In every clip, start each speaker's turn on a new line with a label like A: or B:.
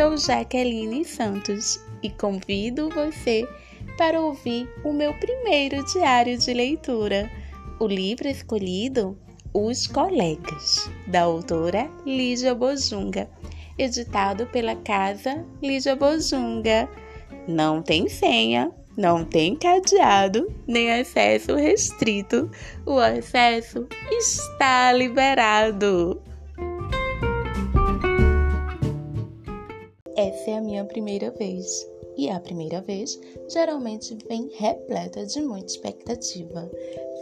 A: sou Jaqueline Santos e convido você para ouvir o meu primeiro diário de leitura. O livro escolhido, Os Colegas, da autora Lígia Bojunga, editado pela casa Lígia Bojunga. Não tem senha, não tem cadeado, nem acesso restrito. O acesso está liberado. Essa é a minha primeira vez. E a primeira vez geralmente vem repleta de muita expectativa.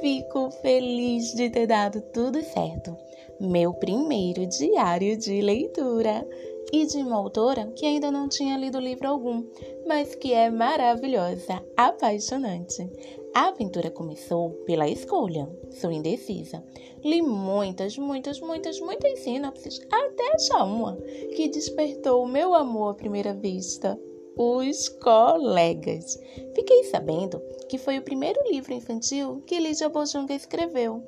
A: Fico feliz de ter dado tudo certo. Meu primeiro diário de leitura e de uma autora que ainda não tinha lido livro algum, mas que é maravilhosa, apaixonante. A aventura começou pela escolha. Sou indecisa. Li muitas, muitas, muitas, muitas sinopses, até achar uma que despertou o meu amor à primeira vista. Os Colegas. Fiquei sabendo que foi o primeiro livro infantil que Lígia Bojunga escreveu.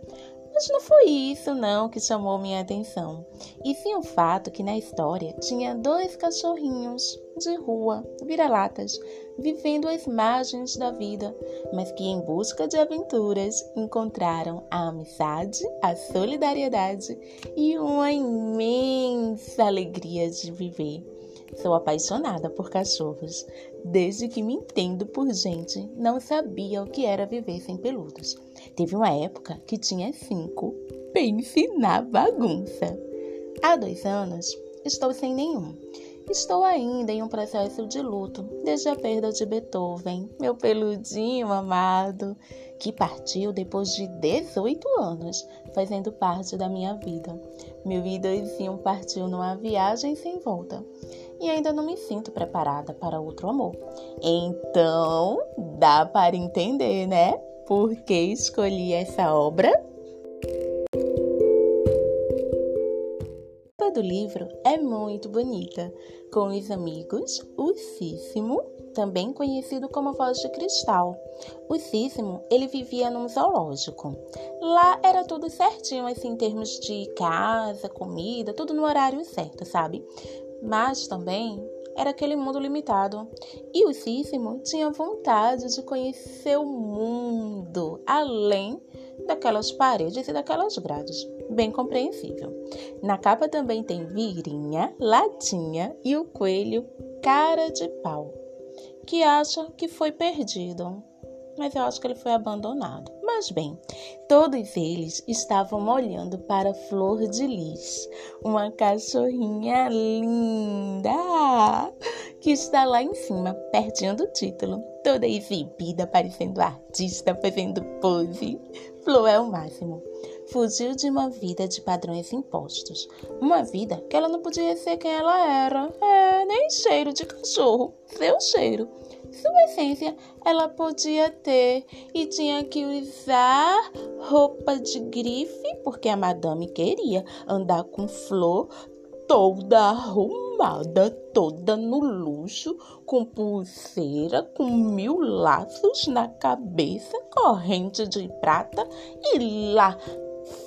A: Mas não foi isso não que chamou minha atenção, e sim o fato que na história tinha dois cachorrinhos de rua, vira-latas, vivendo as margens da vida, mas que em busca de aventuras encontraram a amizade, a solidariedade e uma imensa alegria de viver. Sou apaixonada por cachorros. Desde que me entendo por gente, não sabia o que era viver sem peludos. Teve uma época que tinha cinco. Pense na bagunça. Há dois anos, estou sem nenhum. Estou ainda em um processo de luto desde a perda de Beethoven, meu peludinho amado, que partiu depois de 18 anos, fazendo parte da minha vida. Meu idosinho partiu numa viagem sem volta e ainda não me sinto preparada para outro amor. Então, dá para entender, né? Por que escolhi essa obra? do livro é muito bonita, com os amigos, o Cícimo, também conhecido como Voz de Cristal. O Cícimo, ele vivia num zoológico. Lá era tudo certinho, assim, em termos de casa, comida, tudo no horário certo, sabe? Mas também era aquele mundo limitado. E o Cícimo tinha vontade de conhecer o mundo além daquelas paredes e daquelas grades bem compreensível. Na capa também tem Virinha, Latinha e o coelho Cara de Pau, que acha que foi perdido, mas eu acho que ele foi abandonado. Mas bem, todos eles estavam olhando para Flor de Lis, uma cachorrinha linda que está lá em cima, pertinho do título, toda exibida, parecendo artista, fazendo pose. Flor é o máximo fugiu de uma vida de padrões impostos. Uma vida que ela não podia ser quem ela era. É, nem cheiro de cachorro, seu cheiro. Sua essência ela podia ter e tinha que usar roupa de grife, porque a madame queria andar com flor toda arrumada, toda no luxo, com pulseira, com mil laços na cabeça, corrente de prata e lá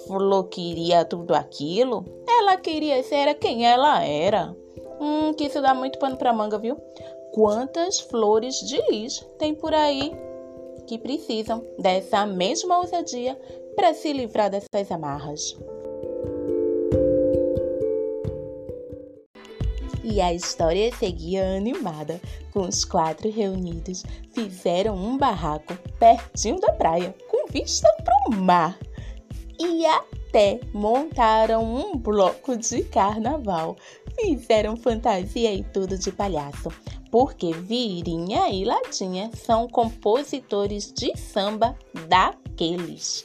A: Flor queria tudo aquilo. Ela queria ser quem ela era. Hum, que isso dá muito pano pra manga, viu? Quantas flores de lis tem por aí que precisam dessa mesma ousadia para se livrar dessas amarras? E a história seguia animada, com os quatro reunidos, fizeram um barraco pertinho da praia, com vista para o mar e até montaram um bloco de carnaval. Fizeram fantasia e tudo de palhaço, porque Virinha e Latinha são compositores de samba daqueles.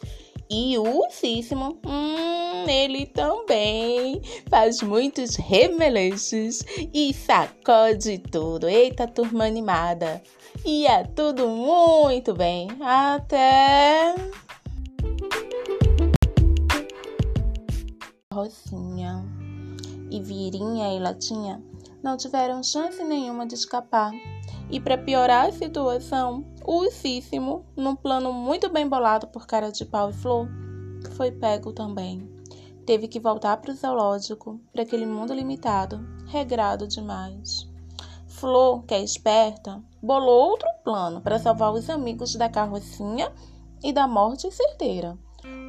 A: E o Cícimo, hum, ele também faz muitos remeleixos e sacode tudo. Eita, turma animada! Ia é tudo muito bem, até Rocinha. E Virinha e Latinha não tiveram chance nenhuma de escapar. E para piorar a situação, o Cícimo, num plano muito bem bolado por cara de pau e flor, foi pego também. Teve que voltar para o zoológico, para aquele mundo limitado, regrado demais. Flor, que é esperta, bolou outro plano para salvar os amigos da carrocinha e da morte certeira.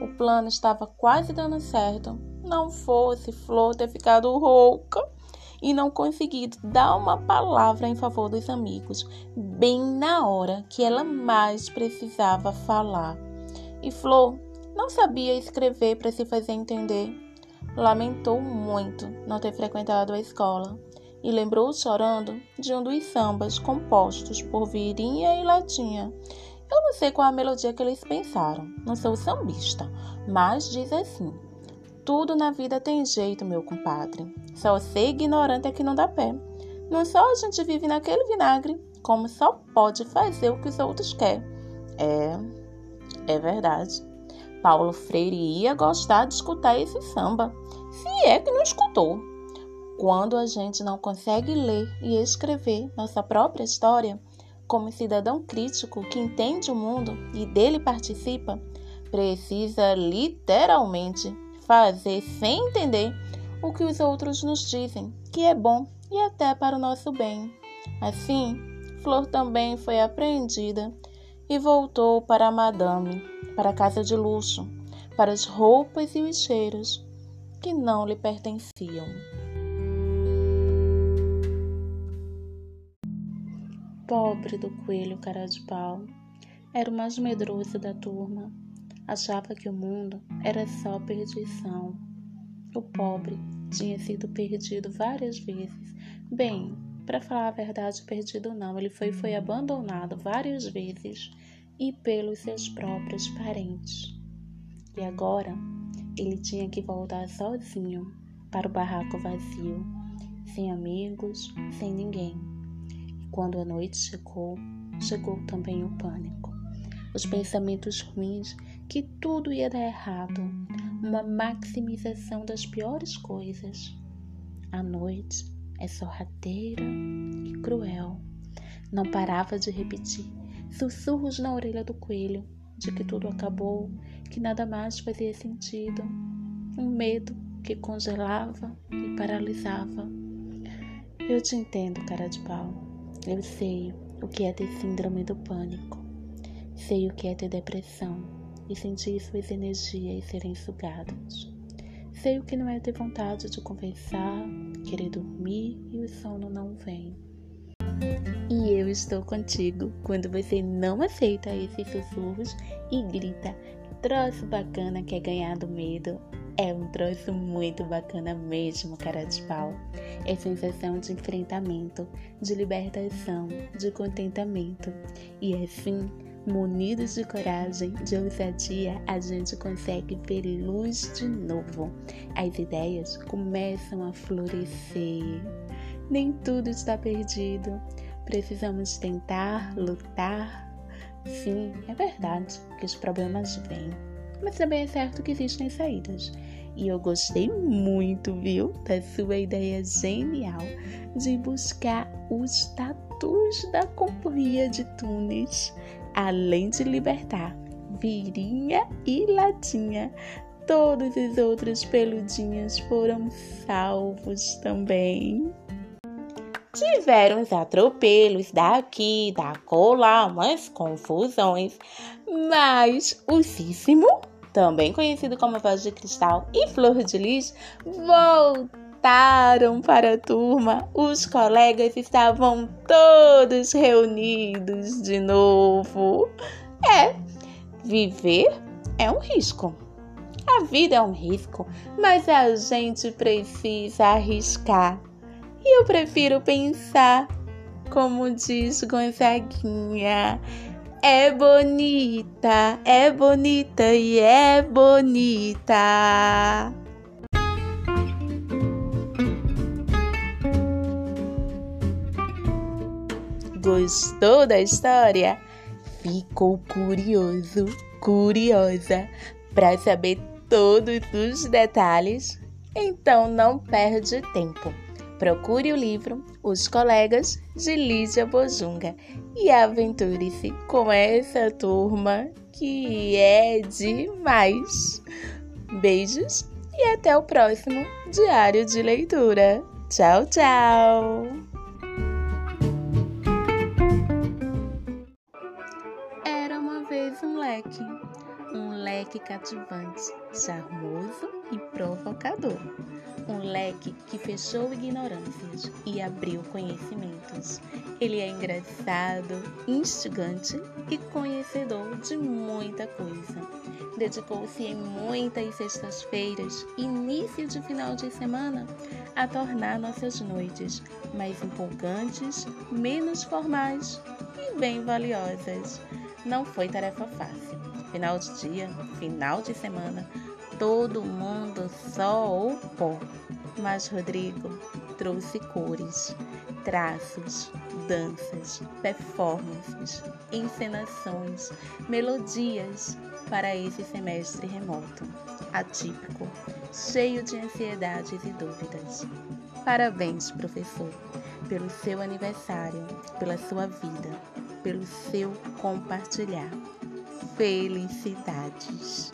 A: O plano estava quase dando certo, não fosse Flor ter ficado rouca e não conseguido dar uma palavra em favor dos amigos, bem na hora que ela mais precisava falar. E Flor não sabia escrever para se fazer entender. Lamentou muito não ter frequentado a escola e lembrou chorando de um dos sambas compostos por Virinha e Latinha. Eu não sei qual a melodia que eles pensaram, não sou sambista, mas diz assim: Tudo na vida tem jeito, meu compadre. Só ser ignorante é que não dá pé. Não só a gente vive naquele vinagre, como só pode fazer o que os outros querem. É, é verdade. Paulo Freire ia gostar de escutar esse samba, se é que não escutou. Quando a gente não consegue ler e escrever nossa própria história, como cidadão crítico que entende o mundo e dele participa, precisa literalmente fazer sem entender o que os outros nos dizem, que é bom e até para o nosso bem. Assim, Flor também foi apreendida e voltou para a madame, para a casa de luxo, para as roupas e os cheiros que não lhe pertenciam. Pobre do coelho cara de pau. Era o mais medroso da turma. Achava que o mundo era só perdição. O pobre tinha sido perdido várias vezes. Bem, para falar a verdade, perdido não, ele foi, foi abandonado várias vezes e pelos seus próprios parentes. E agora ele tinha que voltar sozinho para o barraco vazio, sem amigos, sem ninguém. Quando a noite chegou, chegou também o pânico. Os pensamentos ruins que tudo ia dar errado, uma maximização das piores coisas. A noite é sorrateira e cruel. Não parava de repetir sussurros na orelha do coelho de que tudo acabou, que nada mais fazia sentido. Um medo que congelava e paralisava. Eu te entendo, cara de pau. Eu sei o que é ter síndrome do pânico. Sei o que é ter depressão e sentir suas energias serem sugadas. Sei o que não é ter vontade de conversar, querer dormir e o sono não vem. E eu estou contigo quando você não aceita esses sussurros e grita: troço bacana que é ganhar do medo é um troço muito bacana mesmo, cara de pau. É sensação de enfrentamento, de libertação, de contentamento. E assim, munidos de coragem, de ousadia, a gente consegue ver luz de novo. As ideias começam a florescer. Nem tudo está perdido. Precisamos tentar, lutar. Sim, é verdade que os problemas vêm, mas também é certo que existem saídas. E eu gostei muito, viu, da sua ideia genial de buscar os tatus da Companhia de Tunis, além de libertar Virinha e Latinha. Todos os outros peludinhos foram salvos também. Tiveram os atropelos daqui, da cola, umas confusões, mas o Cícimo também conhecido como Voz de Cristal e Flor de Lis, voltaram para a turma. Os colegas estavam todos reunidos de novo. É, viver é um risco. A vida é um risco, mas a gente precisa arriscar. E eu prefiro pensar, como diz Gonzaguinha, é bonita, é bonita e é bonita. Gostou da história? Ficou curioso, curiosa para saber todos os detalhes? Então não perde tempo. Procure o livro Os Colegas de Lídia Bojunga e aventure-se com essa turma que é demais. Beijos e até o próximo Diário de Leitura. Tchau, tchau! Leque, um leque cativante, charmoso e provocador. Um leque que fechou ignorâncias e abriu conhecimentos. Ele é engraçado, instigante e conhecedor de muita coisa. Dedicou-se em muitas sextas-feiras, início de final de semana, a tornar nossas noites mais empolgantes, menos formais e bem valiosas. Não foi tarefa fácil. Final de dia, final de semana, todo mundo só o pó. Mas Rodrigo trouxe cores, traços, danças, performances, encenações, melodias para esse semestre remoto, atípico, cheio de ansiedades e dúvidas. Parabéns, professor, pelo seu aniversário, pela sua vida, pelo seu compartilhar. Felicidades!